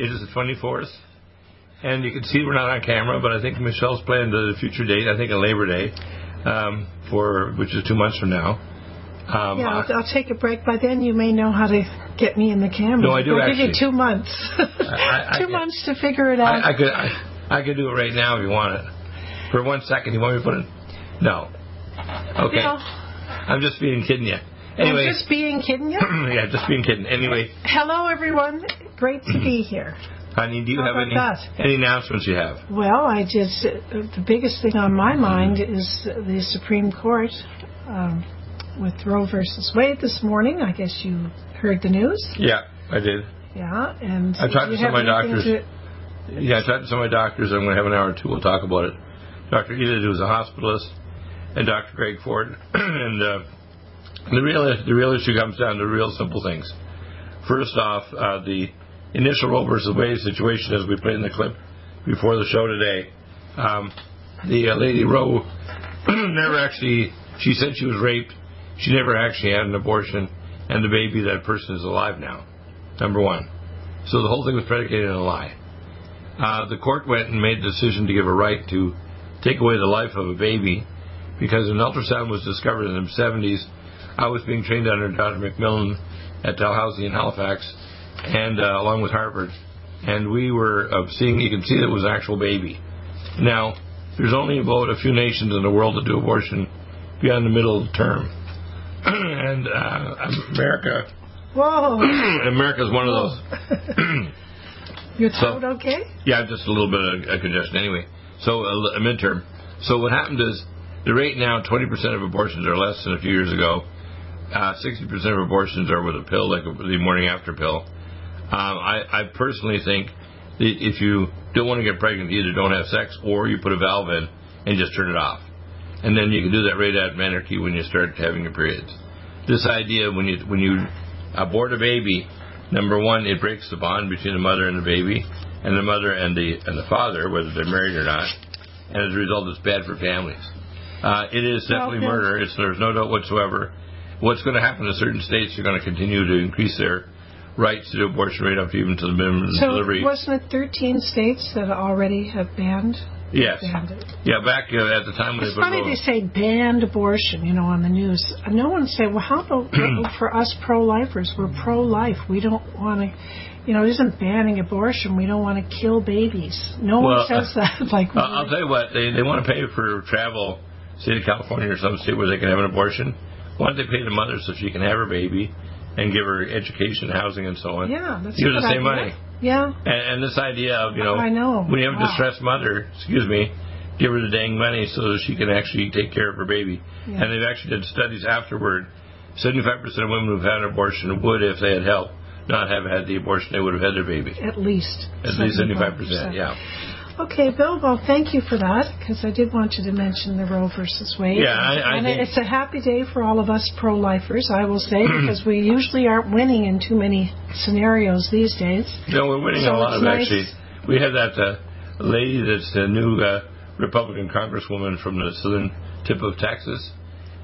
It is the 24th. And you can see we're not on camera, but I think Michelle's planned a future date, I think a Labor Day, um, for which is two months from now. Um, yeah, I'll, I'll take a break. By then, you may know how to get me in the camera. No, I do I'll give you two months. I- I- two months to figure it out. I, I could I, I could do it right now if you want it. For one second, you want me to put it? No. Okay. No. I'm just being kidding you. Anyway. I'm just being kidding you. yeah, just being kidding. Anyway, Hello, everyone. Great to be here. honey, do you How have any that? any announcements you have? Well, I just uh, the biggest thing on my mind is the Supreme Court um, with Roe versus Wade this morning. I guess you heard the news. Yeah, I did. Yeah, and I talked to some of my doctors. Yeah, I talked to some of my doctors. I'm going to have an hour or two. We'll talk about it. Dr. Edith, who's a hospitalist, and Dr. Greg Ford. and uh, the real the real issue comes down to real simple things. First off, uh, the initial Roe versus Wade situation, as we played in the clip before the show today, um, the uh, lady Roe never actually. She said she was raped. She never actually had an abortion, and the baby, that person, is alive now. Number one. So the whole thing was predicated on a lie. Uh, the court went and made a decision to give a right to take away the life of a baby because an ultrasound was discovered in the 70s. I was being trained under Dr. McMillan at Dalhousie in Halifax, and uh, along with Harvard, and we were uh, seeing. You can see that it was an actual baby. Now, there's only about a few nations in the world that do abortion beyond the middle term, and uh, America. Whoa, America's one of those. your So- throat okay? Yeah, just a little bit of a congestion. Anyway, so a, a midterm. So what happened is the rate now, 20% of abortions are less than a few years ago. Uh, 60% of abortions are with a pill, like the morning after pill. Um, I, I personally think that if you don't want to get pregnant, either don't have sex or you put a valve in and just turn it off. And then you can do that right at menarche when you start having your periods. This idea when you when you abort a baby, number one, it breaks the bond between the mother and the baby, and the mother and the and the father, whether they're married or not. And as a result, it's bad for families. Uh, it is definitely Well, murder. It's, there's no doubt whatsoever. What's going to happen to certain states? They're going to continue to increase their rights to do abortion right up even to the minimum So delivery. wasn't it 13 states that already have banned? yes. Banned it. Yeah, back uh, at the time when It's they funny they say banned abortion, you know, on the news. No one say, well, how about for us pro-lifers? We're pro-life. We don't want to, you know, it isn't banning abortion. We don't want to kill babies. No Well, one says that. like, Uh, I'll tell you what, they they want to pay for travel, state of California or some state where they can have an abortion. Why don't they pay the mother so she can have her baby and give her education, housing, and so on? yeah, that's Give a her the same idea. money. Yeah. And, and this idea of you know, I know. when you have a Wow. distressed mother, excuse me, give her the dang money so that she can actually take care of her baby. Yeah. And they've actually did studies afterward. Seventy-five percent of women who've had an abortion would, if they had help, not have had the abortion. They would have had their baby. At least. At least seventy-five percent. Yeah. Okay, Bill. Well, thank you for that because I did want you to mention the Roe versus Wade. Yeah, I- I and think- it's a happy day for all of us pro-lifers, I will say, because we usually aren't winning in too many scenarios these days. No, we're winning So a lot of nice- actually. We have that uh, lady that's the new uh, Republican congresswoman from the southern tip of Texas,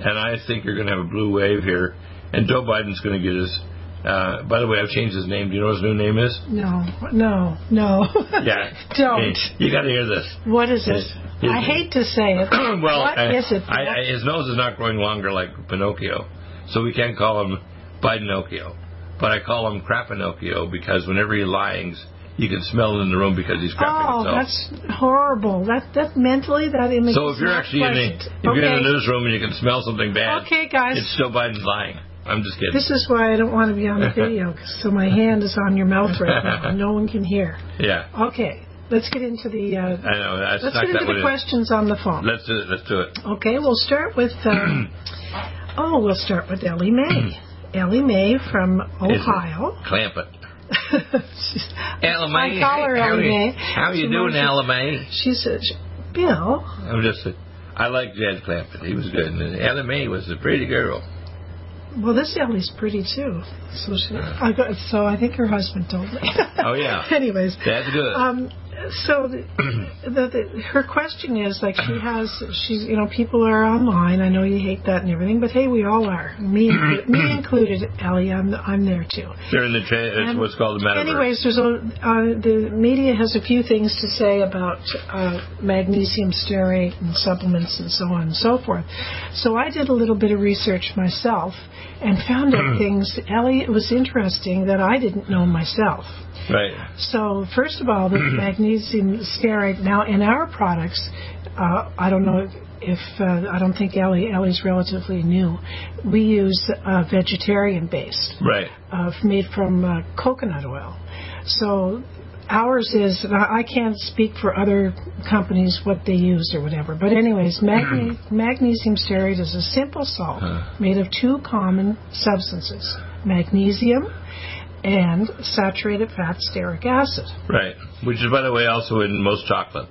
and I think you're going to have a blue wave here. And Joe Biden's going to get his. Uh, by the way, I've changed his name. Do you know what his new name is? No, no, no. Yeah. Don't. Hey, you got to hear this. What is it? His- his- I hate to say it. well, what I- is it? I, I, his nose is not growing longer like Pinocchio, so we can't call him Bidenocchio. But I call him Crapinocchio because whenever he lies, you can smell it in the room because he's crapping oh, himself. that's horrible. That that mentally that image. So if you're actually in the, if you're in the newsroom and you can smell something bad, Okay, guys. it's still Biden's lying. I'm just kidding. This is why I don't want to be on the video. So my hand is on your mouth right now, and no one can hear. yeah, Okay, let's get into the. Uh, I know. That's let's get into the questions on the phone. Let's do it. Let's do it. Okay, we'll start with. Um, Oh, we'll start with Ellie Mae. Ellie Mae from Ohio. Clamp it. She's- Ella May. I call her Ellie Mae. how are you doing, Ella May? She said, Bill, I'm just. I like Jed Clampett. He was good. And Ella May was a pretty girl. Well, this Ellie's pretty too. So she, I got, so I think her husband told me. Oh, yeah. Anyways, That's good. Um, so the, the, the, her question is like she has she's you know people are online. I know you hate that and everything, but hey, we all are. Me me included, Ellie. I'm I'm there too. They're in the. Tra- it's what's called the metaverse. Anyways, there's a, uh, the media has a few things to say about uh, magnesium stearate and supplements and so on and so forth. So I did a little bit of research myself and found out things. Ellie, it was interesting that I didn't know myself. Right. So first of all, the magnesium stearate. Now in our products, uh, I don't know if uh, I don't think Ellie Ellie's relatively new. We use uh, vegetarian based Right. uh, made from uh, coconut oil. So ours is, and I can't speak for other companies what they use or whatever, but anyways, magne- magnesium stearate is a simple salt made of two common substances, magnesium and saturated fat stearic acid. Right. Which is, by the way, also in most chocolate.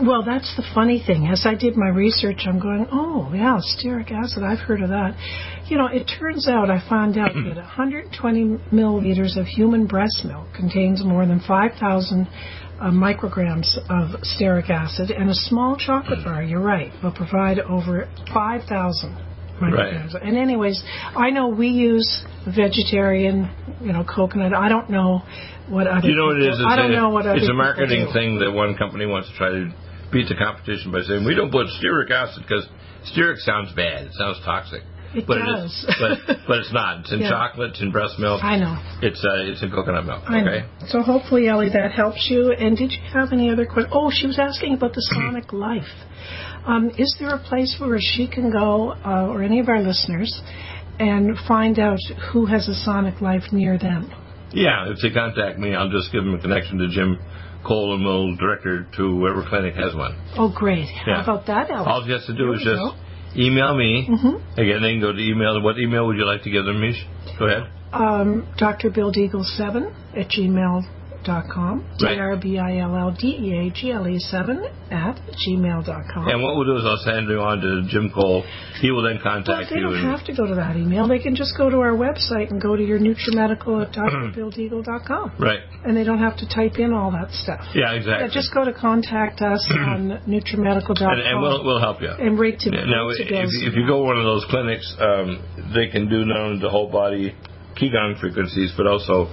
Well, that's the funny thing. As I did my research, I'm going, oh, yeah, stearic acid, I've heard of that. You know, it turns out I found out that 120 milliliters of human breast milk contains more than 5,000 uh, micrograms of stearic acid, and a small chocolate bar, you're right, will provide over 5,000 micrograms. And, anyways, I know we use vegetarian, you know, coconut. I don't know what other You know what it is? I don't a, know what other It's a marketing thing that one company wants to try to beat the competition by saying we don't put stearic acid because stearic sounds bad. It sounds toxic. It but does. It is, but but it's not. It's in Yeah. chocolate. It's in breast milk. I know. It's uh, it's in coconut milk. I Okay. know. So hopefully, Ellie, that helps you. And did you have any other questions? Oh, she was asking about the Sonic Life. Um, is there a place where she can go, uh, or any of our listeners, and find out who has a Sonic Life near them? Yeah. If they contact me, I'll just give them a connection to Jim Cole and we'll direct her to wherever clinic has one. Oh, great. Yeah. How about that, Ellie? All she has to do There is just go. email me. Mhm. Again, they can go to email. What email would you like to give them, Mish? Go ahead. Um, Dr. Bill Deagle7 at gmail.com. Right. D-R-B-I-L-L-D-E-A-G-L-E 7 at gmail.com. And what we'll do is I'll send you on to Jim Cole. He will then Well, contact they you. They don't have to go to that email. They can just go to our website and go to your NutriMedical at drBillDeagle.com. right. And they don't have to type in all that stuff. Yeah, exactly. Yeah, just go to contact us on NutriMedical.com. and, and we'll we'll help you. and rate to, Now, rate to if, if you go to one of those clinics, um, they can do not only the whole body Qigong frequencies, but also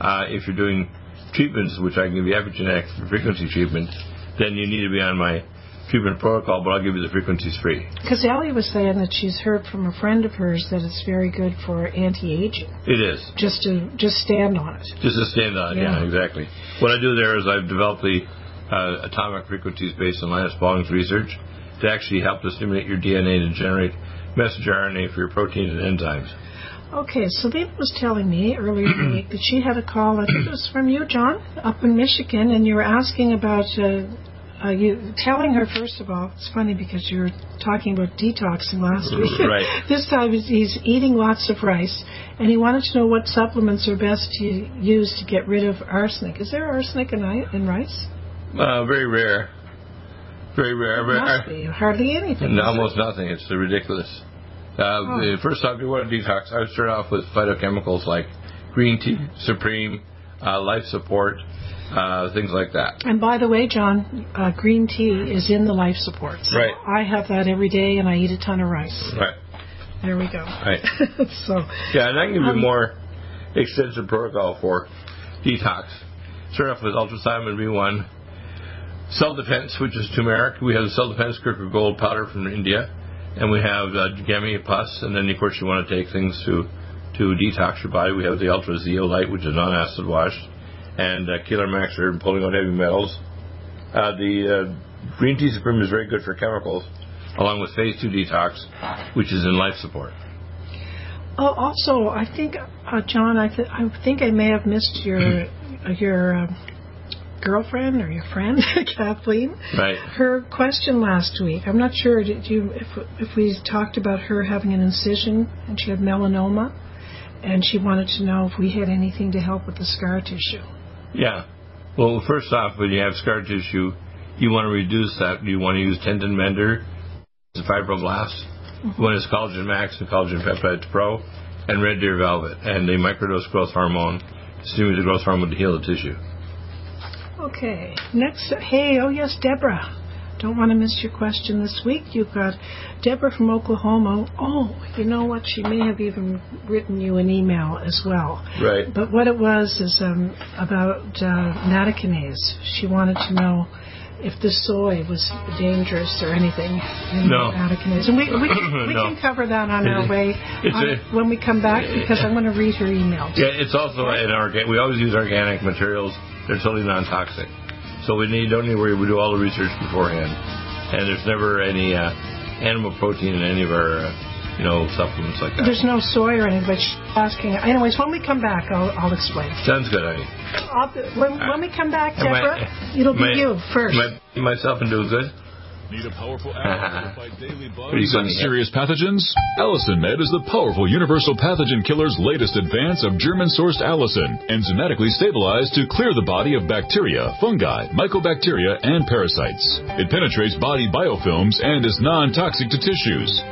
uh, if you're doing treatments, which I can give you epigenetic frequency treatment, then you need to be on my treatment protocol, but I'll give you the frequencies free. Because Ellie was saying that she's heard from a friend of hers that it's very good for anti-aging. It is. Just to just stand on it. Just to stand on it, yeah. Yeah. exactly. What I do there is I've developed the uh, atomic frequencies based on Linus Pauling's research to actually help to stimulate your DNA to generate messenger RNA for your proteins and enzymes. Okay, so was telling me earlier in the week that she had a call, I think it was from you, John, up in Michigan, and you were asking about, uh, uh, you telling her, first of all, it's funny because you were talking about detoxing last week. Right. this time he's, eating lots of rice, and he wanted to know what supplements are best to use to get rid of arsenic. Is there arsenic in, in rice? Uh, very rare. Very rare. Very, Must be. Hardly anything. No, it? almost nothing. It's ridiculous. Uh, the First off, if you want to detox, I would start off with phytochemicals like green tea, supreme, uh, life support, uh, things like that. And by the way, John, uh, green tea is in the life support. So Right. I have that every day, and I eat a ton of rice. Right. There we go. Right. so, Yeah, and I can give you Um, more extensive protocol for detox. Start off with ultrasound B1, cell defense, which is turmeric. We have the cell defense Kirker Gold powder from India, and we have uh, Gamma Pus, and then of course you want to take things to to detox your body. We have the Ultra Zeolite, which is non-acid washed, and uh, Killer Max for pulling out heavy metals. Uh, the uh, green tea supreme is very good for chemicals, along with phase two detox, which is in life support. oh, also, I think, uh, John, I, th- I think I may have missed your Mm-hmm. your uh, girlfriend or your friend, Kathleen. Right. Her question last week. I'm not sure. Did you if if we talked about her having an incision and she had melanoma, and she wanted to know if we had anything to help with the scar tissue. Yeah. Well, first off, when you have scar tissue, you want to reduce that. You want to use tendon mender, fibroblasts. Mm-hmm. One is collagen max and collagen peptides pro, and red deer velvet, and the microdose growth hormone, stimulates the growth hormone to heal the tissue. Okay. Next, hey, oh yes, Deborah. Don't want to miss your question this week. You've got Deborah from Oklahoma. Oh, you know what? She may have even written you an email as well. Right. But what it was is um, about uh, nattokinase. She wanted to know if the soy was dangerous or anything in No. nattokinase. And we, we, can, we No. can cover that on our way on- a- when we come back because I'm going to read her email. Yeah, it's also an organic. We always use organic materials. They're totally non-toxic. So we need don't need to worry. We do all the research beforehand, and there's never any uh, animal protein in any of our, uh, you know, supplements like that. There's no soy or anything, but she's asking. Anyways, when we come back, I'll, I'll explain. Sounds good, honey. I'll, when, when we come back, Am I- Deborah, it'll be am I- you first. am I- myself and do good. Need a powerful ally to fight daily What are you bugs and to serious pathogens? Allison Med is the powerful universal pathogen killer's latest advance of German-sourced allicin, enzymatically stabilized to clear the body of bacteria, fungi, mycobacteria, and parasites. It penetrates body biofilms and is non-toxic to tissues.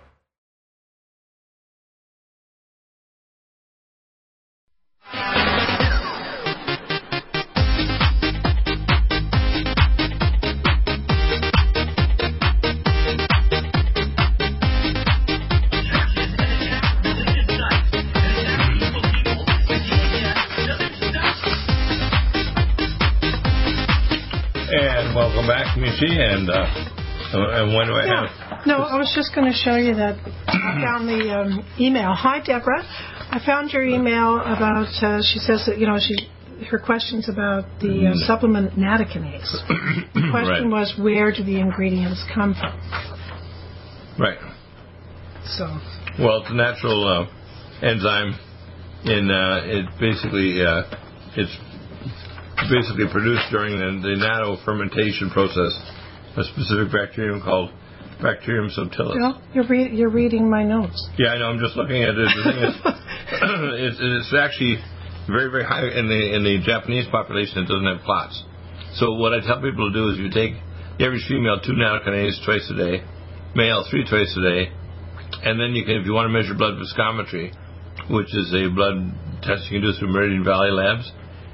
Michi. And uh, and when do I have? No, I was just going to show you that I found the um, email. Hi, Deborah. I found your email about. Uh, she says that you know she her questions about the uh, supplement nattokinase. The question Right. was where do the ingredients come from? Right. So Well, it's a natural uh, enzyme. In uh, it basically uh, it's basically produced during the, the nano fermentation process, a specific bacterium called Bacterium subtilis. Bill, you're re- you're reading my notes. Yeah, I know. I'm just looking at it. The thing is, it's, it's actually very, very high in the in the Japanese population. It doesn't have clots. So what I tell people to do is, you take the average female two nattokinase twice a day, male three twice a day, and then you can, if you want to measure blood viscometry, which is a blood test you can do through Meridian Valley Labs,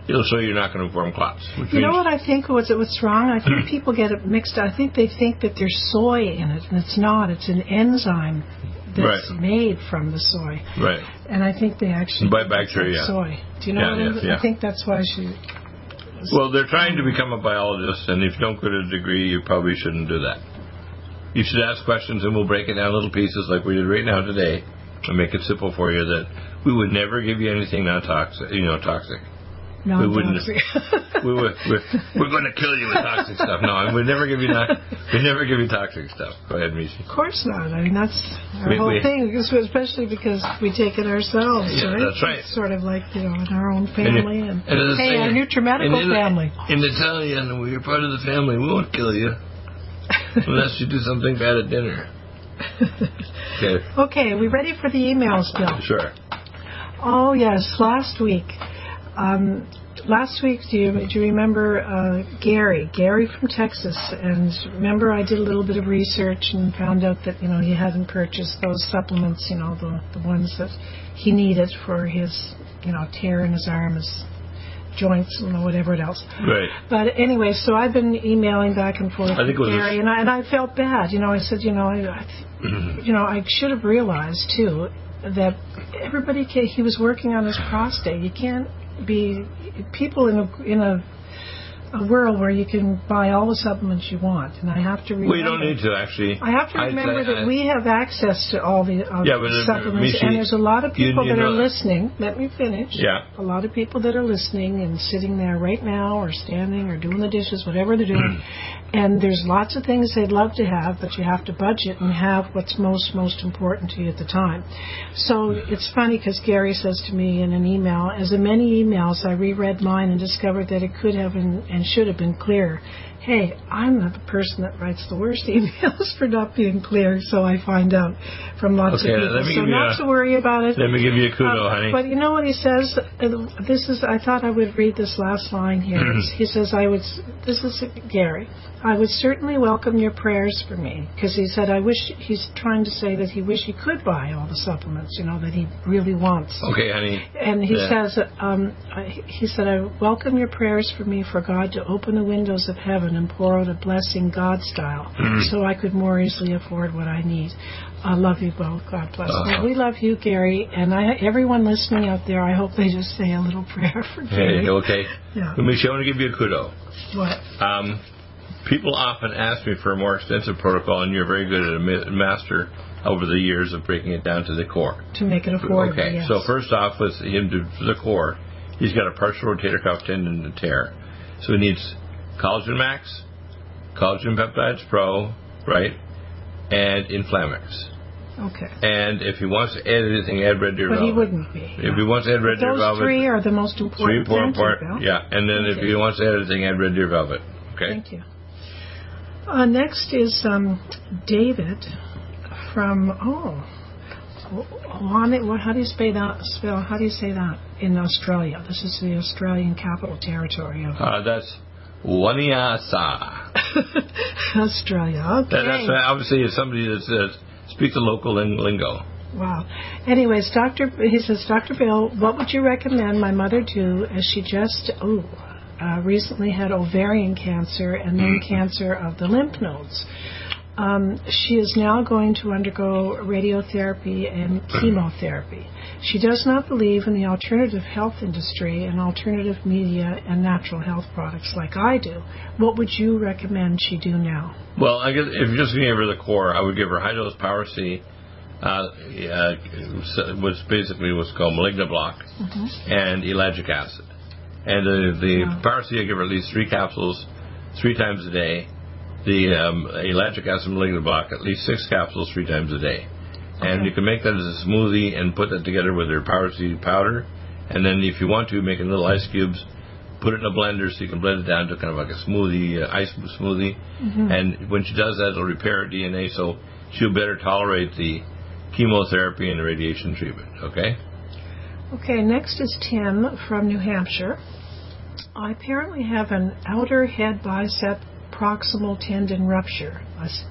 it'll show you're not going to form clots. Which You know what I think was what's wrong? I think people get it mixed. I think they think that there's soy in it, and it's not. It's an enzyme that's Right. made from the soy, Right. and I think they actually By think it's bacteria. soy. Do you know Yeah, what I yeah, mean? yeah. I think that's why she. Well, they're trying to become a biologist, and if you don't get a degree, you probably shouldn't do that. You should ask questions, and we'll break it down little pieces like we did right now today, and make it simple for you. That we would never give you anything non toxic, you know, toxic. No, We wouldn't-. We would, we're, we're going to kill you with toxic stuff. No, we'd never give you we'd never give you toxic stuff. Go ahead, Mishi. Of course not. I mean, that's our We- whole we- thing, especially because we take it ourselves, Yeah, right? that's right. It's sort of like, you know, in our own family. it- And, and hey, our NutriMedical and in- family. In Italian, we're part of the family. We won't kill you unless you do something bad at dinner. Okay, okay, we ready for the emails, Bill? sure. Oh yes, last week. Um, last week, do you do you remember uh, Gary? Gary from Texas, and remember I did a little bit of research and found out that you know he hadn't purchased those supplements, you know the the ones that he needed for his you know tear in his arm, his joints, and whatever else. Right. But anyway, so I've been emailing back and forth I think it with Gary, and I, and I felt bad. You know, I said, you know, I, I, you know, I should have realized too that everybody can, he was working on his prostate. You can't be people in a in a a world where you can buy all the supplements you want, and I have to remember. You don't need to actually. I have to remember that we have access to all the uh, Yeah, supplements, and there's a lot of people you that know are that- listening. Let me finish. Yeah. A lot of people that are listening and sitting there right now, or standing, or doing the dishes, whatever they're doing. and there's lots of things they'd love to have, but you have to budget and have what's most most important to you at the time. So it's funny because Gary says to me in an email, as in many emails, I reread mine and discovered that it could have been and should have been clear. Hey, I'm not the person that writes the worst emails for not being clear, so I find out from lots Okay, of people. so not a- to worry about it. Let me give you a kudo, Um, honey. But you know what he says? This is. I thought I would read this last line here. he says, "I would." This is Gary. I would certainly welcome your prayers for me because he said, "I wish." He's trying to say that he wish he could buy all the supplements. You know that he really wants. okay, honey. And he Yeah. says, um, he said, I welcome your prayers for me for God to open the windows of heaven and pour out a blessing God style Mm. so I could more easily afford what I need. I love you both. God bless. Uh-huh. We love you, Gary. And I, everyone listening out there, I hope they just say a little prayer for Gary. Hey, okay. Yeah. Let me show to give you a kudo. What? Um, people often ask me for a more extensive protocol, and you're very good at a master over the years of breaking it down to the core. To make it affordable. Okay, yes. so first off, with him to the core, he's got a partial rotator cuff tendon to tear. So he needs Collagen Max, Collagen Peptides Pro, right, and Inflamex. Okay. And if he wants to add anything, add Red Deer But he wouldn't be. If he wants to add Red Deer Those Velvet, three are the most important. three important. important Thank you, part, yeah. And then if he wants to add anything, add Red Deer Velvet. Okay. Thank you. Uh, next is um, David from oh, what? How do you spell that? Spell how do you say that in Australia? This is the Australian Capital Territory of Uh, that's Wanniassa. Australia. Okay. That, that's obviously it's somebody that says speak the local ling- lingo. Wow. Anyways, Doctor, he says, Doctor Bill, what would you recommend my mother do as she just oh, uh, recently had ovarian cancer and then cancer of the lymph nodes? Um, she is now going to undergo radiotherapy and chemotherapy. She does not believe in the alternative health industry and alternative media and natural health products like I do. What would you recommend she do now? Well, I guess if you're just going to give her the core, I would give her high dose Power C, uh, uh, was basically what's called malignant block, and ellagic acid. And the, the Wow. Power C, I give at least three capsules, three times a day, the um, ellagic acid malignant block at least six capsules three times a day. And you can make that as a smoothie and put that together with your power powder. And then if you want to, make it little ice cubes, put it in a blender so you can blend it down to kind of like a smoothie, uh, ice smoothie. And when she does that, it'll repair her DNA so she'll better tolerate the chemotherapy and the radiation treatment. Okay? Okay, next is Tim from New Hampshire. I apparently have an outer head bicep proximal tendon rupture.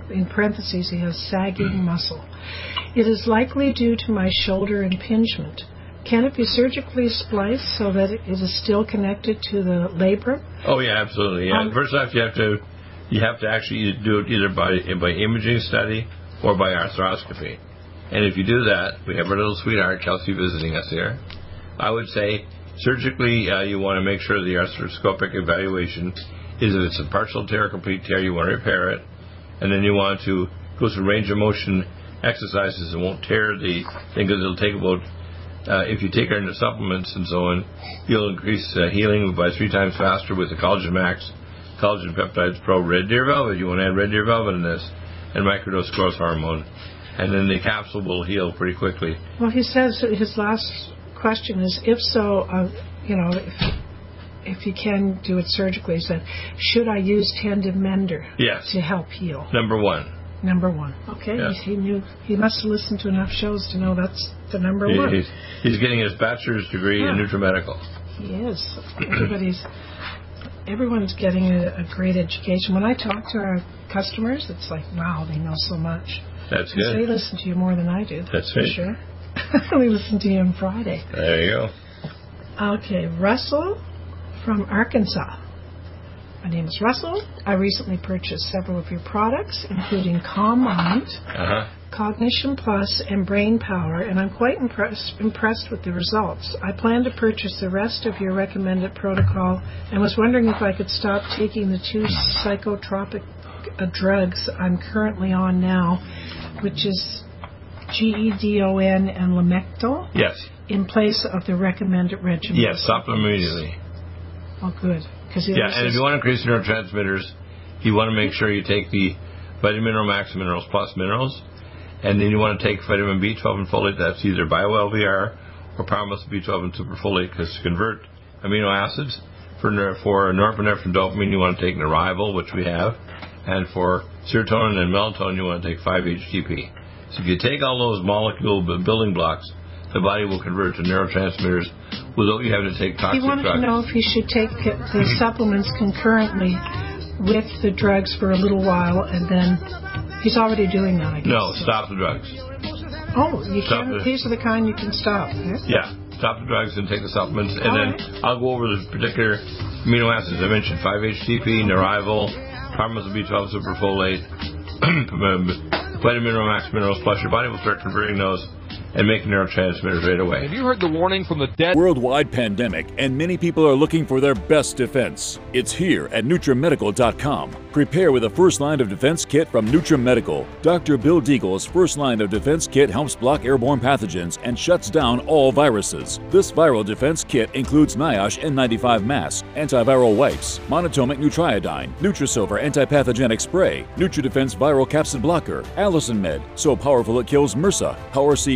In parentheses, he has sagging muscle. It is likely due to my shoulder impingement. Can it be surgically spliced so that it is still connected to the labrum? Oh yeah, absolutely. Yeah. Um, First off, you have to you have to actually do it either by by imaging study or by arthroscopy. And if you do that, we have our little sweetheart Kelsey visiting us here. I would say surgically, uh, you want to make sure the arthroscopic evaluation is if it's a partial tear, or complete tear, you want to repair it, and then you want to go through range of motion exercises that won't tear the thing because it'll take about uh, if you take our supplements and so on, you'll increase uh, healing by three times faster with the Collagen Max, Collagen Peptides Pro Red Deer Velvet. You want to add Red Deer Velvet in this, and microdose growth hormone, and then the capsule will heal pretty quickly. Well, he says his last question is if so, uh, you know, if, if you can do it surgically, he said, should I use tendon mender Yes, to help heal? number one. Number one. Okay, Yeah. he knew he must have listened to enough shows to know that's the number He- one. he's, he's getting his bachelor's degree in Huh. NutriMedical. He is. Everybody's everyone's getting a, a great education. When I talk to our customers, it's like, wow, they know so much. That's 'Cause They listen to you more than I do. That's for right. sure. they listen to you on Friday. There you go. Okay, Russell from Arkansas. My name is Russell. I recently purchased several of your products, including Calm Mind, Uh huh. Cognition Plus, and Brain Power, and I'm quite impressed, impressed with the results. I plan to purchase the rest of your recommended protocol and was wondering if I could stop taking the two psychotropic uh, drugs I'm currently on now, which is Geodon and Lamictal, Yes. in place of the recommended regimen. Yes. Stop them immediately. Oh, good. Because Yeah, and if you want to increase neurotransmitters, you want to make sure you take the Vitamin Mineral Max Minerals Plus Minerals, and then you want to take vitamin B12 and folate. That's either BioLVR or Paramethyl B12 and superfolate because to convert amino acids for for norepinephrine dopamine, you want to take Narival, which we have, and for serotonin and melatonin, you want to take 5-HTP. So if you take all those molecule building blocks, the body will convert to neurotransmitters without you having to take drugs. He wanted drugs. to know if he should take the supplements concurrently with the drugs for a little while, and then he's already doing that. I guess. No, stop the drugs. Oh, you Stop can. it. These are the kind you can stop. eh? Yeah, stop the drugs and take the supplements, and All then right. I'll go over the particular amino acids I mentioned: 5-HTP, Narival, Paramethyl B12 superfolate, vitamin mineral max minerals. Plus, your body will start converting those and making neurotransmitters right away. Have you heard the warning from the dead? Worldwide pandemic, and many people are looking for their best defense. It's here at NutriMedical.com. Prepare with a first line of defense kit from NutriMedical. Dr. Bill Deagle's first line of defense kit helps block airborne pathogens and shuts down all viruses. This viral defense kit includes NIOSH N95 masks, antiviral wipes, monatomic nutriodine, Nutrisilver antipathogenic spray, NutriDefense viral capsid blocker, Allison Med, so powerful it kills MRSA, Power C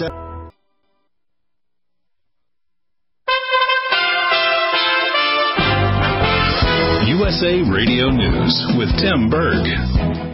USA Radio News with Tim Berg.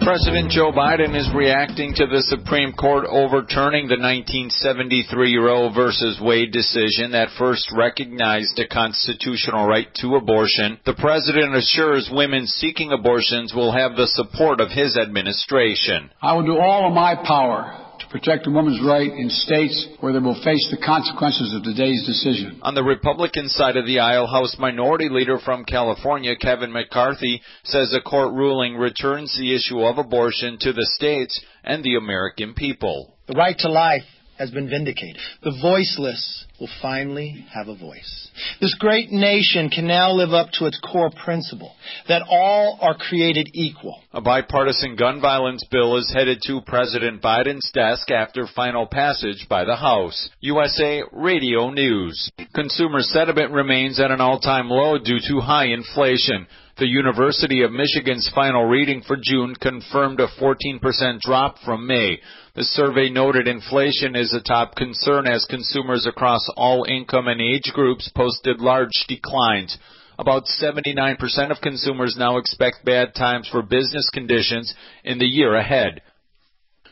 President Joe Biden is reacting to the Supreme Court overturning the 1973 Roe versus Wade decision that first recognized a constitutional right to abortion. The president assures women seeking abortions will have the support of his administration. I will do all in my power to to protect a woman's right in states where they will face the consequences of today's decision. On the Republican side of the aisle, House Minority Leader from California, Kevin McCarthy, says a court ruling returns the issue of abortion to the states and the American people. The right to life has been vindicated. The voiceless will finally have a voice. This great nation can now live up to its core principle that all are created equal. A bipartisan gun violence bill is headed to President Biden's desk after final passage by the House. USA Radio News. Consumer sentiment remains at an all-time low due to high inflation. The University of Michigan's final reading for June confirmed a 14% drop from May. The survey noted inflation is a top concern as consumers across all income and age groups posted large declines. About 79% of consumers now expect bad times for business conditions in the year ahead.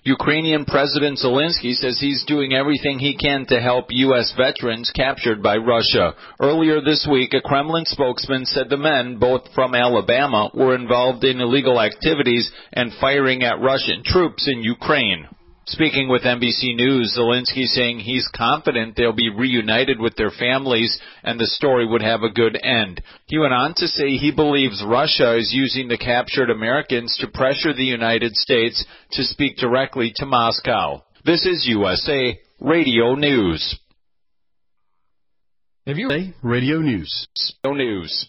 Ukrainian President Zelensky says he's doing everything he can to help U.S. veterans captured by Russia. Earlier this week, a Kremlin spokesman said the men, both from Alabama, were involved in illegal activities and firing at Russian troops in Ukraine. Speaking with NBC News, Zelensky saying he's confident they'll be reunited with their families and the story would have a good end. He went on to say he believes Russia is using the captured Americans to pressure the United States to speak directly to Moscow. This is USA Radio News. Have you Radio News? News.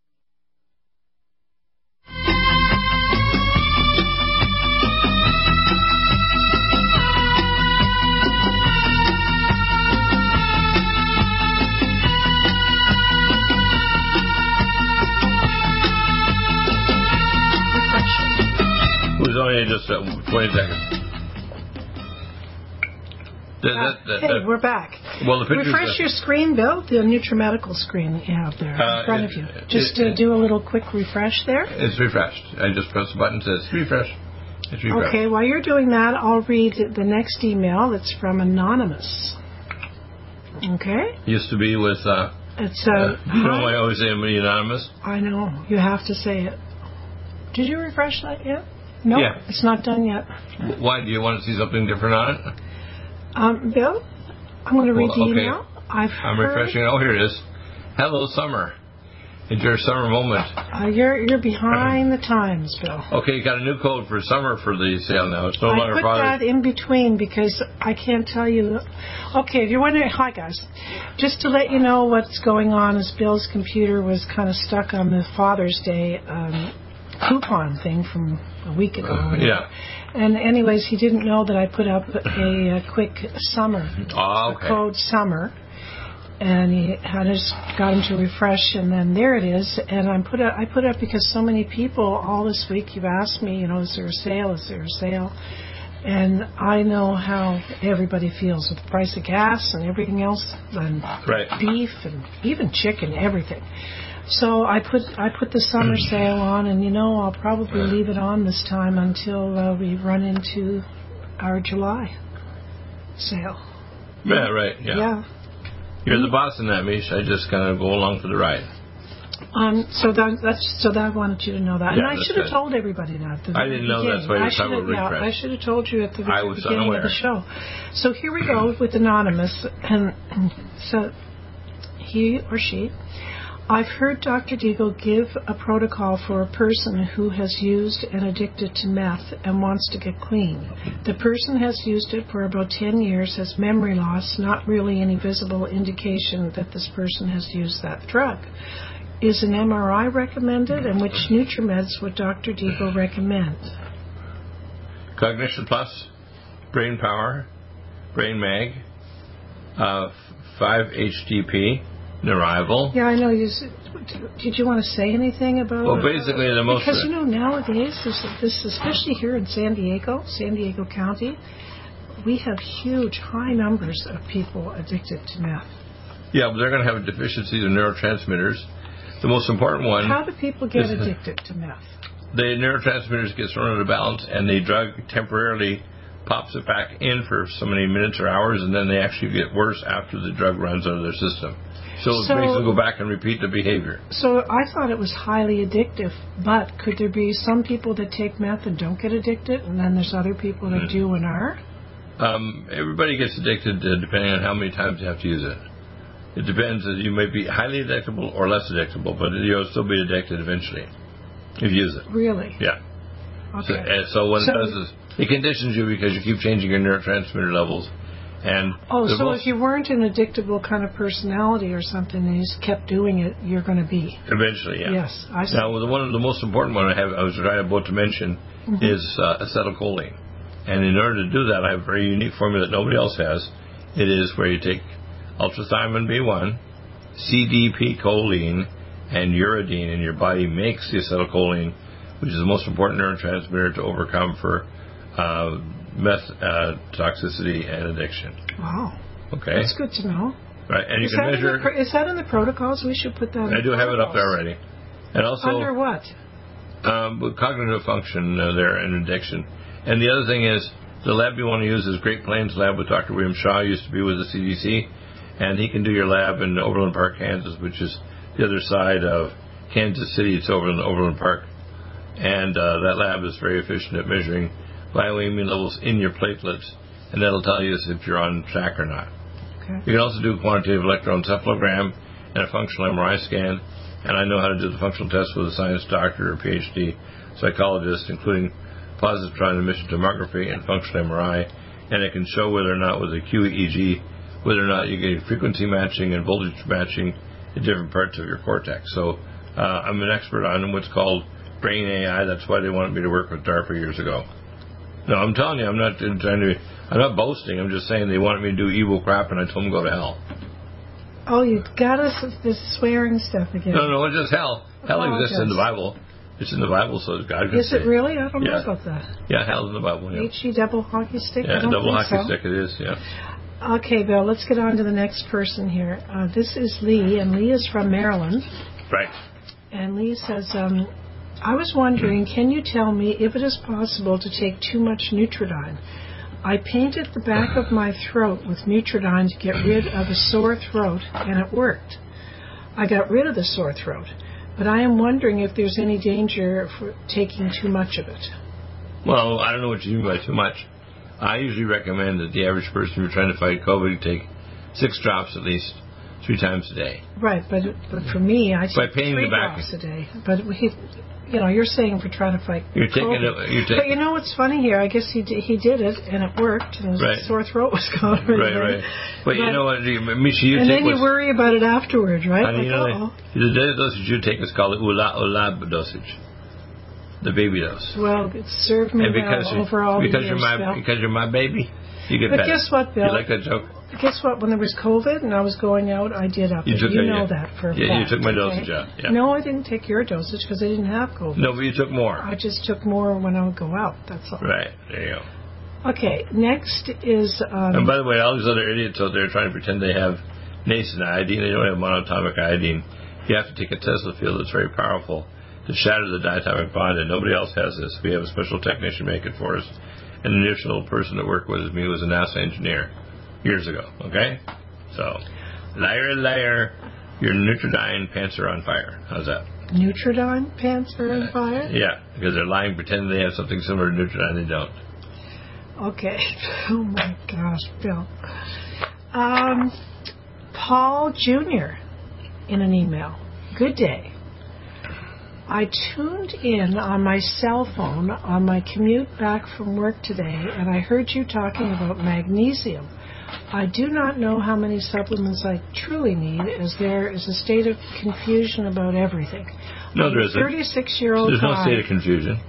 It just 20 seconds. That, that, that, hey, we're back. well, the. Refresh your screen, Bill. The NutriMedical screen that you have there Uh, in front of you. Just it- to do a little quick refresh there. It's refreshed. I just press the button that says refresh. It's refreshed. Okay, while you're doing that, I'll read the next email. That's from Anonymous. Okay? Used to be with. Uh, It's uh, uh, you know. I always say I'm anonymous. I know you have to say it. Did you refresh that yet? No, Yeah. it's not done yet. Why do you want to see something different on it? Um, Bill, I'm going to read Well, the okay. email. I've I'm heard, refreshing. Oh, here it is. Hello, summer. It's your summer moment. Uh, you're you're behind the times, Bill. Okay, you got a new code for summer for the sale now. It's no I longer put Father's that in between because I can't tell you. Okay, if you're wondering, hi guys. Just to let you know what's going on is Bill's computer was kind of stuck on the Father's Day um, coupon thing from a week ago. Uh, yeah. And anyways, he didn't know that I put up a, a quick summer, Oh, a okay. code summer, and he had just got him to refresh, and then there it is. And I put up, I put up because so many people all this week you've asked me, you know, is there a sale? Is there a sale? And I know how everybody feels with the price of gas and everything else, and Right. beef and even chicken, everything. So I put I put the summer sale on, and you know I'll probably leave it on this time until uh, we run into our July sale. Yeah, right. Yeah. Yeah. You're the boss in that, Mish. I just kind of go along for the ride. Um. So that that's so that I wanted you to know that, Yeah, and I should have told everybody that. I didn't know that's why you talking should have- about yeah. I should have told you at the I was beginning unaware. of the show. So here we go with anonymous, and so he or she. I've heard Dr. Deagle give a protocol for a person who has used and addicted to meth and wants to get clean. The person has used it for about 10 years, has memory loss, not really any visible indication that this person has used that drug. Is an MRI recommended, and which NutriMeds would Dr. Deagle recommend? Cognition Plus, Brain Power, Brain Mag, uh, 5-HTP, Neurival. Yeah, I know. You, s- did you want to say anything about? Well, basically, the most- because you know nowadays, this, this especially here in San Diego, San Diego County, we have huge, high numbers of people addicted to meth. Yeah, but they're going to have a deficiency of neurotransmitters. The most important one, How do people get addicted to meth? the neurotransmitters get thrown out of balance, and the drug temporarily pops it back in for so many minutes or hours, and then they actually get worse after the drug runs out of their system. So, So- basically, go back and repeat the behavior. So I thought it was highly addictive, but could there be some people that take meth and don't get addicted, and then there's other people that do and are? Um, everybody gets addicted uh, depending on how many times you have to use it. It depends. uh, You may be highly addictable or less addictable, but you'll still be addicted eventually if you use it. Really? Yeah. So, Okay. uh, so what So- it does is it conditions you because you keep changing your neurotransmitter levels. And Oh, so most- if you weren't an addictable kind of personality or something and you just kept doing it, you're going to be. eventually, yeah. Yes, I see. Now, the one the most important one I have, I was about to mention, Mhm. is uh, acetylcholine. And in order to do that, I have a very unique formula that nobody else has. It is where you take ultrathymine B1, CDP choline, and uridine, and your body makes the acetylcholine, which is the most important neurotransmitter to overcome for uh, meth uh, toxicity and addiction. Wow. Okay, That's good to know. right? And you is, can that in measure. the, is that in the protocols? We should put that in I do have it up there already. And also, Under what? um, with cognitive function uh, there and addiction. And the other thing is, the lab you want to use is Great Plains Lab with Dr. William Shaw, used to be with the CDC, and he can do your lab in Overland Park, Kansas, which is the other side of Kansas City. It's over in Overland Park. And uh, that lab is very efficient at measuring bioimmune levels in your platelets, and that'll tell you if you're on track or not. Okay. You can also do a quantitative electroencephalogram and a functional MRI scan, and I know how to do the functional test with a science doctor or PhD psychologist, including positron emission tomography and functional MRI, and it can show whether or not with a QEEG, whether or not you get frequency matching and voltage matching in different parts of your cortex. So uh, I'm an expert on what's called brain AI. That's why they wanted me to work with DARPA years ago. No, I'm telling you, I'm not trying to. I'm not boasting. I'm just saying they wanted me to do evil crap, and I told them to go to hell. Oh, you got us with this swearing stuff again. No, no, it's just hell. Hell Oh, exists in the. Bible. It's in the Bible, so God can Is say. it really? I don't know Yeah. about that. Yeah, hell's in the Bible. Yeah, HE double hockey stick? Yeah double hockey so. stick. It is. Yeah. Okay, Bill, let's get on to the next person here. Uh, this is Lee, and Lee is from Maryland. Right. And Lee says, um, I was wondering, can you tell me if it is possible to take too much Nutriodine? I painted the back of my throat with Nutriodine to get rid of a sore throat, and it worked. I got rid of the sore throat, but I am wondering if there's any danger for taking too much of it. Well, I don't know what you mean by too much. I usually recommend that the average person who's trying to fight COVID take six drops at least three times a day. Right, but but for me, I By take three the back. a day. But he, you know, you're saying for trying to fight. You're taking COVID. it. You're But you know what's funny here? I guess he did, he did it and it worked, and his Right. sore throat was gone. Right, right. But, you know what, you- Misha, you and take then you worry about it afterwards, right? And Like, you know, the dosage you take is called the ula ula dosage, the baby dose. well, it served me and because well over all because you're my because you're my baby, you get But better. guess what, Bill? You like that joke? Guess what? When there was COVID and I was going out, I did up You took you know yeah. that for a Yeah, you took my okay? dosage out, yeah. No, I didn't take your dosage because I didn't have COVID. No, but you took more. I just took more when I would go out. That's all. Right there you go. Okay, next is. Um, And by the way, all these other idiots out there trying to pretend they have nascent iodine, they don't have monatomic iodine. You have to take a Tesla field that's very powerful to shatter the diatomic bond, and nobody else has this. We have a special technician make it for us. An initial person that worked with me was a NASA engineer years ago. Okay, so liar, liar, your Nutriodine pants are on fire. How's that? Nutriodine pants are on fire? Yeah, because they're lying, pretending they have something similar to Nutriodine, they don't. Okay. Oh my gosh, Bill. Um, Paul Jr. in an email. Good day. I tuned in on my cell phone on my commute back from work today, and I heard you talking about magnesium. I do not know how many supplements I truly need, as there is a state of confusion about everything. No, there isn't. 36 year old There's no state of confusion.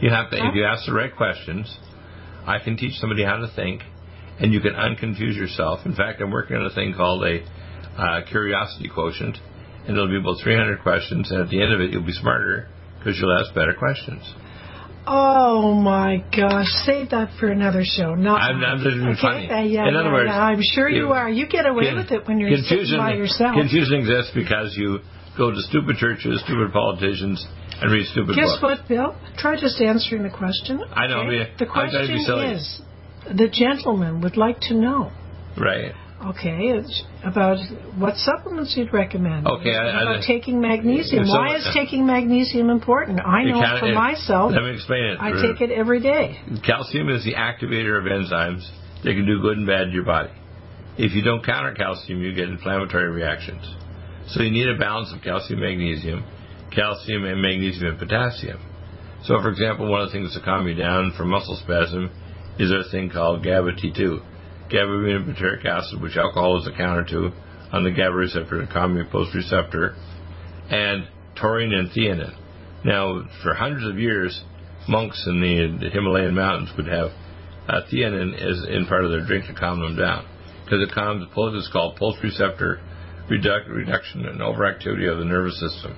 You have to, Huh? if you ask the right questions, I can teach somebody how to think, and you can unconfuse yourself. In fact, I'm working on a thing called a uh, curiosity quotient, and it'll be about 300 questions, and at the end of it, you'll be smarter because you'll ask better questions. Oh my gosh! Save that for another show. Not I'm, I'm just being okay. funny. uh, yeah, In other yeah, words, yeah, I'm sure you you- are. You get away with it when you're sitting confusion, by yourself. Confusion exists because you go to stupid churches, stupid politicians, and read stupid Guess books. what, Bill? Try just answering the question. I know, okay? The I'm trying to be question is, the gentleman would like to know. Right. Okay, it's about what supplements you'd recommend. Okay, I- I- about taking magnesium. If Why is taking magnesium important? I know can't- for it- myself. Let me explain it. I take it every day. Calcium is the activator of enzymes. They can do good and bad to your body. If you don't counter calcium, you get inflammatory reactions. So you need a balance of calcium, magnesium, calcium and magnesium and potassium. So, for example, one of the things to calm you down from muscle spasm is a thing called GABA T2. GABA butyric acid, which alcohol is a counter to on the GABA receptor, the calming post receptor, and taurine and theanine. Now, for hundreds of years, monks in the, Himalayan mountains would have uh, theanine as in part of their drink to calm them down because it calms it's called post receptor reduc- reduction and overactivity of the nervous system.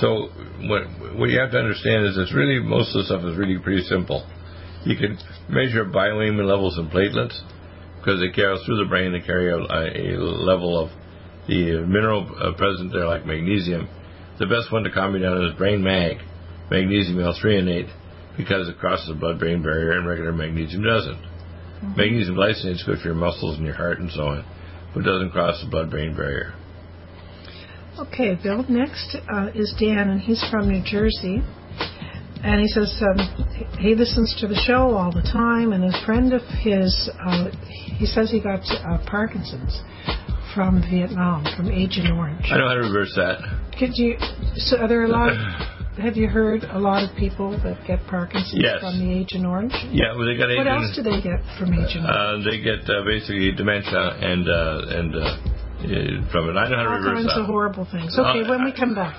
So what what you have to understand is it's really most of the stuff is really pretty simple. You can measure bioimmune levels in platelets because they carry through the brain. They carry a, a level of the mineral uh, present there, like magnesium. The best one to calm you down is brain mag, magnesium L-threonate, because it crosses the blood-brain barrier and regular magnesium doesn't. Magnesium glycinate is good for your muscles and your heart and so on, but doesn't cross the blood-brain barrier. Okay, Bill. Next uh, is Dan, and he's from New Jersey. And he says um, he listens to the show all the time, and his friend of his, uh, he says he got uh, Parkinson's from Vietnam, from Agent Orange. I know how to reverse that. Could you? So are there a lot? Of, have you heard a lot of people that get Parkinson's Yes. from the Agent Orange? Yeah, well, they got What else do they get from Agent Orange? Uh, they get uh, basically dementia and uh, and uh, uh, from it. I know how to All reverse kinds that. of horrible things. Okay, Uh, when we come back.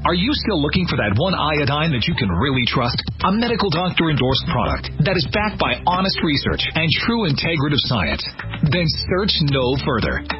Are you still looking for that one iodine that you can really trust? A medical doctor endorsed product that is backed by honest research and true integrative science? Then search no further.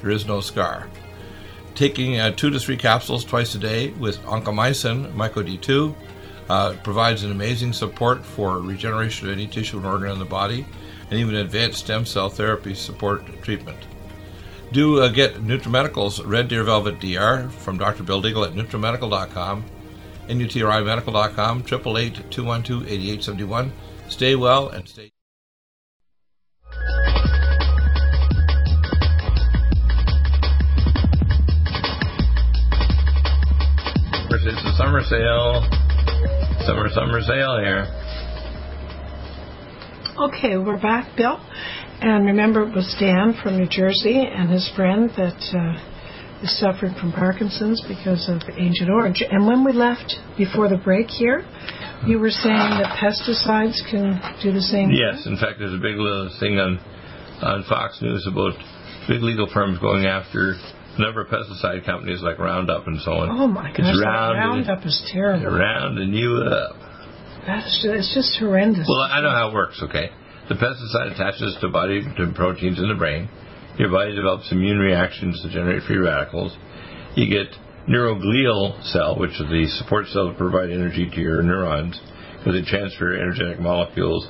there is no scar. Taking uh, two to three capsules twice a day with oncomycin, myco D2, uh, provides an amazing support for regeneration of any tissue and organ in the body, and even advanced stem cell therapy support treatment. Do uh, get NutriMedical's Red Deer Velvet DR from Dr. Bill Deagle at NutriMedical.com, NUTRIMedical.com, 888-212-8871. Stay well and stay... It's a summer sale. Summer, summer sale here. Okay, we're back, Bill. And remember, it was Dan from New Jersey and his friend that uh, is suffering from Parkinson's because of Agent Orange. And when we left before the break here, you were saying that pesticides can do the same yes, thing? in fact, there's a big little thing on, on Fox News about big legal firms going after number of pesticide companies like Roundup and so on. Oh my gosh, Roundup is terrible. Rounding you up. That's just, it's just horrendous. Well, I know how it works, okay? The pesticide attaches to body to proteins in the brain. Your body develops immune reactions to generate free radicals. You get neuroglial cell, which is the support cell that provide energy to your neurons, because they transfer energetic molecules.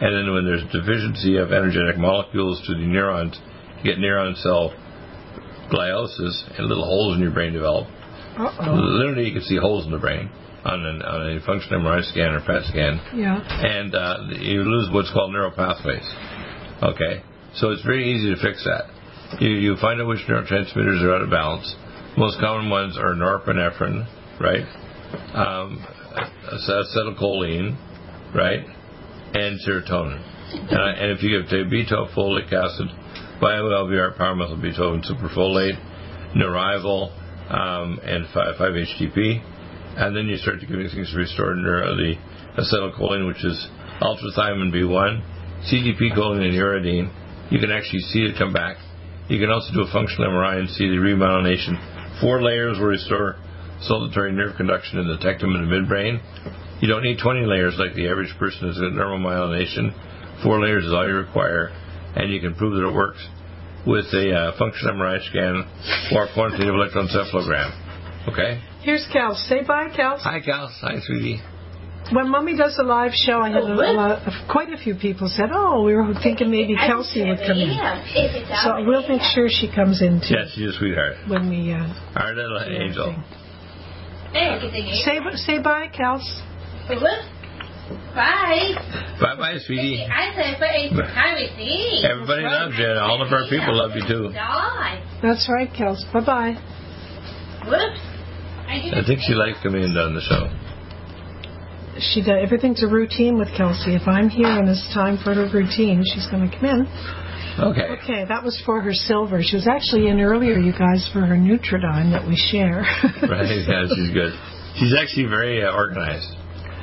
And then when there's deficiency of energetic molecules to the neurons, you get neuron cell gliosis, and little holes in your brain develop. Uh-oh. Literally, you can see holes in the brain on, an, on a functional MRI scan or PET scan. Yeah. And uh, you lose what's called neural pathways. Okay? So it's very easy to fix that. You, you find out which neurotransmitters are out of balance. Most common ones are norepinephrine, right? Um, acetylcholine, right? And serotonin. And, and if you give B12 folic acid, bio-LVR, pyrimethylbutyrofen superfolate, Neurival, um, and 5-HTP, and then you start to giving things to restore neuro, the acetylcholine, which is ultrathymine B1, CDP choline, and uridine. You can actually see it come back. You can also do a functional MRI and see the remyelination. Four layers will restore saltatory nerve conduction in the tectum and the midbrain. You don't need 20 layers like the average person has got normal myelination. Four layers is all you require, and you can prove that it works with a uh, functional MRI scan or quantitative electroencephalogram. Okay? Here's Cal. Say bye, Cal. Hi, Cal. Hi, sweetie. When Mummy does a live show, I had a, a lot, quite a few people said, "Oh, we were thinking maybe Kelsey would come in." So we'll make sure she comes in too. Yes, she's a sweetheart. When we. Uh, Our little angel. Say say bye, Kels. Bye. Bye bye, sweetie. Hi with everybody Hi with me. Everybody loves you. All of our people love you too. That's right, Kels. Bye bye. Whoops. I think she likes coming in on the show. She does. Everything's a routine with Kelsey. If I'm here and it's time for her routine, she's going to come in. Okay. Okay, that was for her silver. She was actually in earlier, you guys, for her Nutriodine that we share. right, yeah, she's good. She's actually very uh, organized.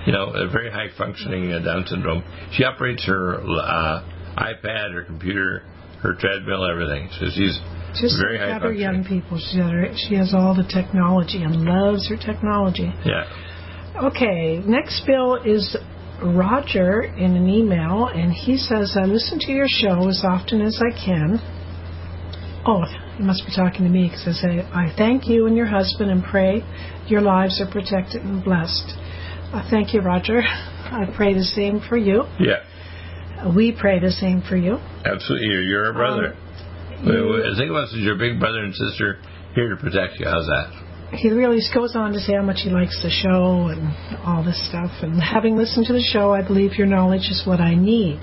You know, a very high functioning uh, Down syndrome. She operates her uh, iPad, her computer, her treadmill, everything. So she's just very like high other young people. She, she has all the technology and loves her technology. Yeah. Okay, next bill is Roger in an email, and he says, I listen to your show as often as I can. Oh, you must be talking to me because I say, I thank you and your husband and pray your lives are protected and blessed. Uh, thank you, Roger. I pray the same for you. Yeah. We pray the same for you. Absolutely. You're, a brother. Um, you, think about it as your big brother and sister here to protect you. How's that? he really goes on to say how much he likes the show and all this stuff. And having listened to the show, I believe your knowledge is what I need.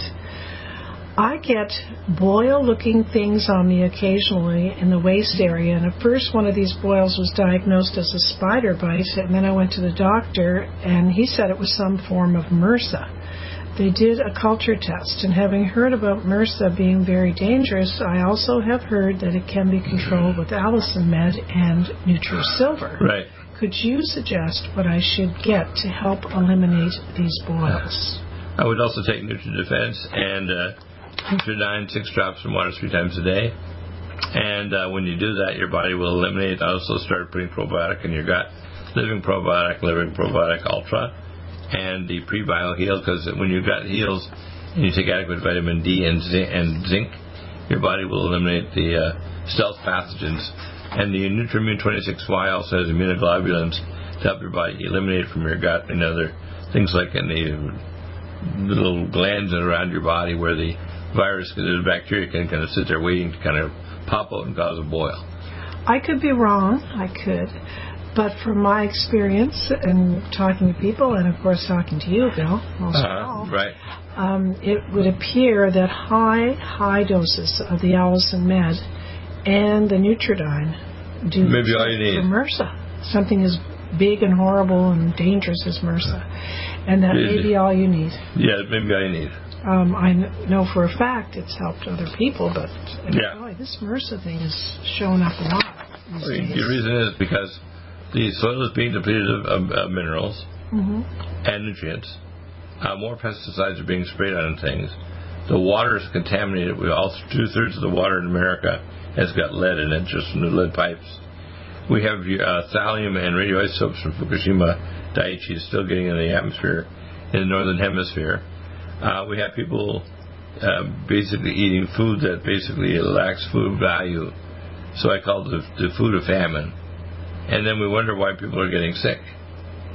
I get boil looking things on me occasionally in the waist area, and at first one of these boils was diagnosed as a spider bite, and then I went to the doctor, and he said it was some form of MRSA. They did a culture test, and having heard about MRSA being very dangerous, I also have heard that it can be controlled with Allicin Med and NutriSilver. Right. Could you suggest what I should get to help eliminate these boils? I would also take NutriDefense and uh, Nutriodine, six drops in water three times a day. And uh, when you do that, your body will eliminate. Also, start putting probiotic in your gut. Living probiotic, living probiotic ultra and the prebio heal because when your gut heals and you take adequate vitamin D and zinc, and zinc your body will eliminate the uh, stealth pathogens. And the Nutrimmune 26Y also has immunoglobulins to help your body eliminate from your gut and other things like in the little glands around your body where the virus, because the bacteria can kind of sit there waiting to kind of pop out and cause a boil. I could be wrong. I could. But from my experience and talking to people, and of course talking to you, Bill, most uh, of all, right. Um, it would appear that high, high doses of the Allicin Med and the Nutriodine do maybe all you need for MRSA. Something as big and horrible and dangerous as MRSA, and that may be all you need. Yeah, maybe all you need. Um, I know for a fact it's helped other people, but yeah. boy, this MRSA thing has shown up a lot. Well, the reason is because the soil is being depleted of, of, of minerals mm-hmm. and nutrients. Uh, more pesticides are being sprayed on things. The water is contaminated. We all two thirds of the water in America has got lead in it, just from the lead pipes. We have uh, thallium and radioisotopes from Fukushima Daiichi is still getting in the atmosphere in the northern hemisphere. Uh, we have people uh, basically eating food that basically lacks food value. So I call it the, the food of famine and then we wonder why people are getting sick.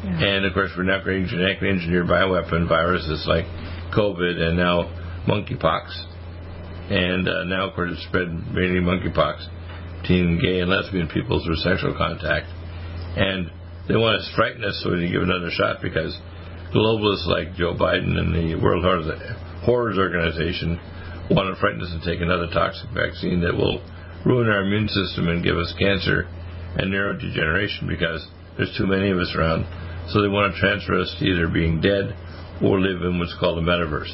Yeah. And of course, we're now creating genetically engineered bioweapon viruses like COVID and now monkeypox. And uh, now, of course, it's spread mainly monkeypox, teen, gay, and lesbian people through sexual contact. And they want to frighten us so we can give another shot because globalists like Joe Biden and the World Horrors Organization want to frighten us to take another toxic vaccine that will ruin our immune system and give us cancer and neurodegeneration because there's too many of us around. So they want to transfer us to either being dead or live in what's called the metaverse.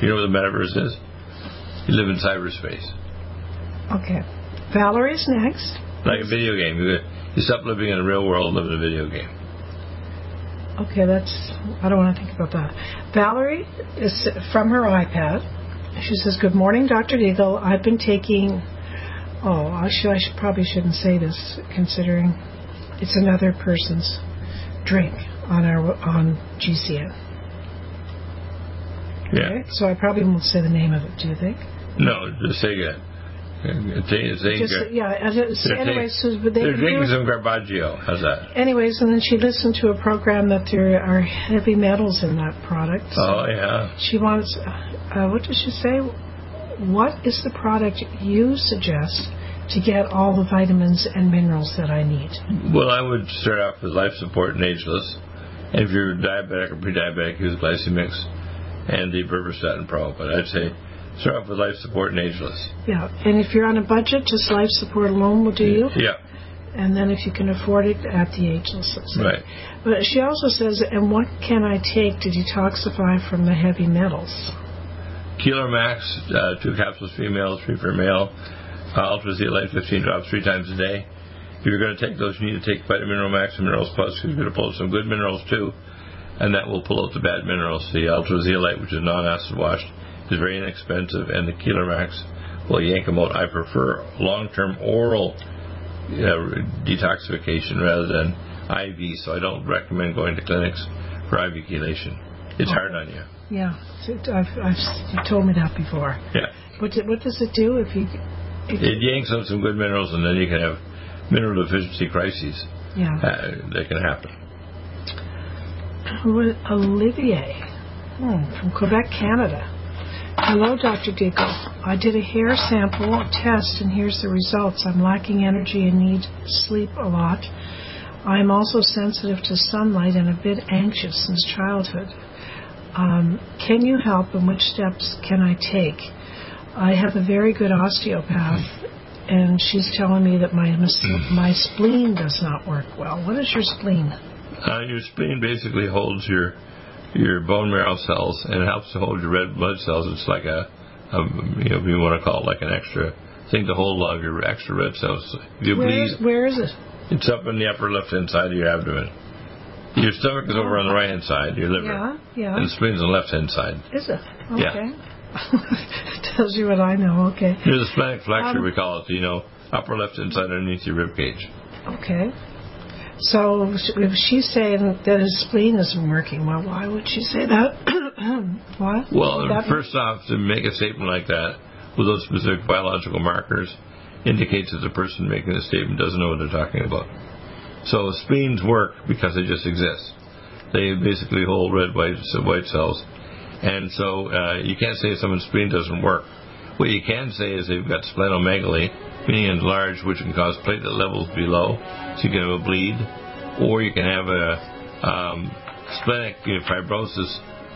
You know what the metaverse is? You live in cyberspace. Okay. Valerie's next. Like a video game. You, you stop living in the real world and live in a video game. Okay, that's. I don't want to think about that. Valerie is from her iPad. She says, Good morning, Dr. Deagle. I've been taking Oh, I should, I should probably shouldn't say this, considering it's another person's drink on our on GCN. Yeah. Okay? So I probably won't say the name of it. Do you think? No, just say it. Just, yeah. Just, anyways, so, they they're drinking some Garbaggio. How's that? Anyways, and then she listened to a program that there are heavy metals in that product. So oh yeah. She wants. Uh, what does she say? what is the product you suggest to get all the vitamins and minerals that I need? Well, I would start off with life support and ageless. And if you're diabetic or pre-diabetic, use Glycemix and the Berberstatin Pro. But I'd say start off with life support and ageless. Yeah, and if you're on a budget, just life support alone will do you. Yeah. And then if you can afford it, at the ageless. Right. But she also says, and what can I take to detoxify from the heavy metals? Keeler Max, uh, two capsules female, three for male. Uh, Ultra Zeolite, 15 drops three times a day. If you're going to take those, you need to take Vitamin Mineral Max and Minerals Plus because you're going to pull some good minerals too, and that will pull out the bad minerals. The Ultra Zeolite, which is non-acid washed, is very inexpensive, and the Keeler Max will yank them out. I prefer long-term oral uh, detoxification rather than IV, so I don't recommend going to clinics for IV chelation. It's hard on you. Yeah, I've, I've, you told me that before. Yeah. What, what does it do if you? If It yanks out some good minerals, and then you can have mineral deficiency crises. Yeah. Uh, that can happen. Olivier hmm, from Quebec, Canada. Hello, Dr. Deagle. I did a hair sample test, and here's the results. I'm lacking energy and need sleep a lot. I am also sensitive to sunlight and a bit anxious since childhood. Um, can you help, and which steps can I take? I have a very good osteopath, and she's telling me that my my spleen does not work well. What is your spleen? Uh, your spleen basically holds your your bone marrow cells and it helps to hold your red blood cells. It's like a, a you know, if you want to call it like an extra thing to hold all of your extra red cells. If you Where bleed, is, where is it? it's up in the upper left hand side of your abdomen. Your stomach is over on the right hand side, your liver, Yeah, yeah. and the spleen is on the left hand side. Is it? Yeah. Okay. Tells you what I know. Okay. There's a splenic flexure, Um, we call it, you know, upper left hand side underneath your rib cage. Okay. So if she's saying that his spleen isn't working, well, why would she say that? what? Well, That- first off, to make a statement like that with those specific biological markers indicates that the person making the statement doesn't know what they're talking about. So spleens work because they just exist. They basically hold red white white cells, and so uh, you can't say someone's spleen doesn't work. What you can say is they've got splenomegaly, meaning enlarged, which can cause platelet levels below, so you can have a bleed, or you can have a um, splenic fibrosis,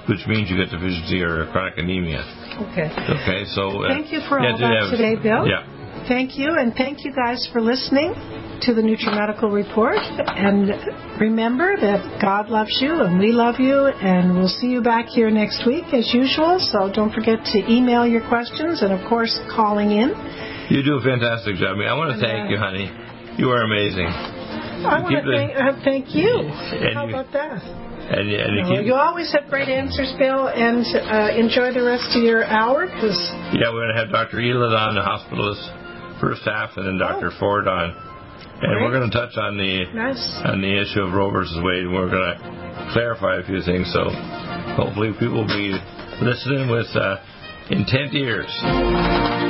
which means you get deficiency or chronic anemia. Okay. Okay, so uh, Thank you for yeah, all that today, Bill. Yeah. Thank you, and thank you guys for listening to the NutriMedical Report. And remember that God loves you and we love you, and we'll see you back here next week as usual. So don't forget to email your questions and, of course, calling in. You do a fantastic job. I, mean, I want to thank you, honey. You are amazing. I want to thank, uh, thank you. And How you- about that? And, you- and you Well, you always have great answers, Bill, and uh, enjoy the rest of your hour because yeah, we're going to have Dr. Elid on, the hospitalist, first half, and then Dr. Ford on. And we're going to touch on the nice. on the issue of Roe versus Wade, and we're going to clarify a few things. So hopefully people will be listening with uh, intent ears.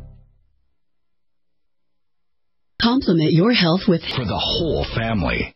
Complement your health with for the whole family.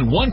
One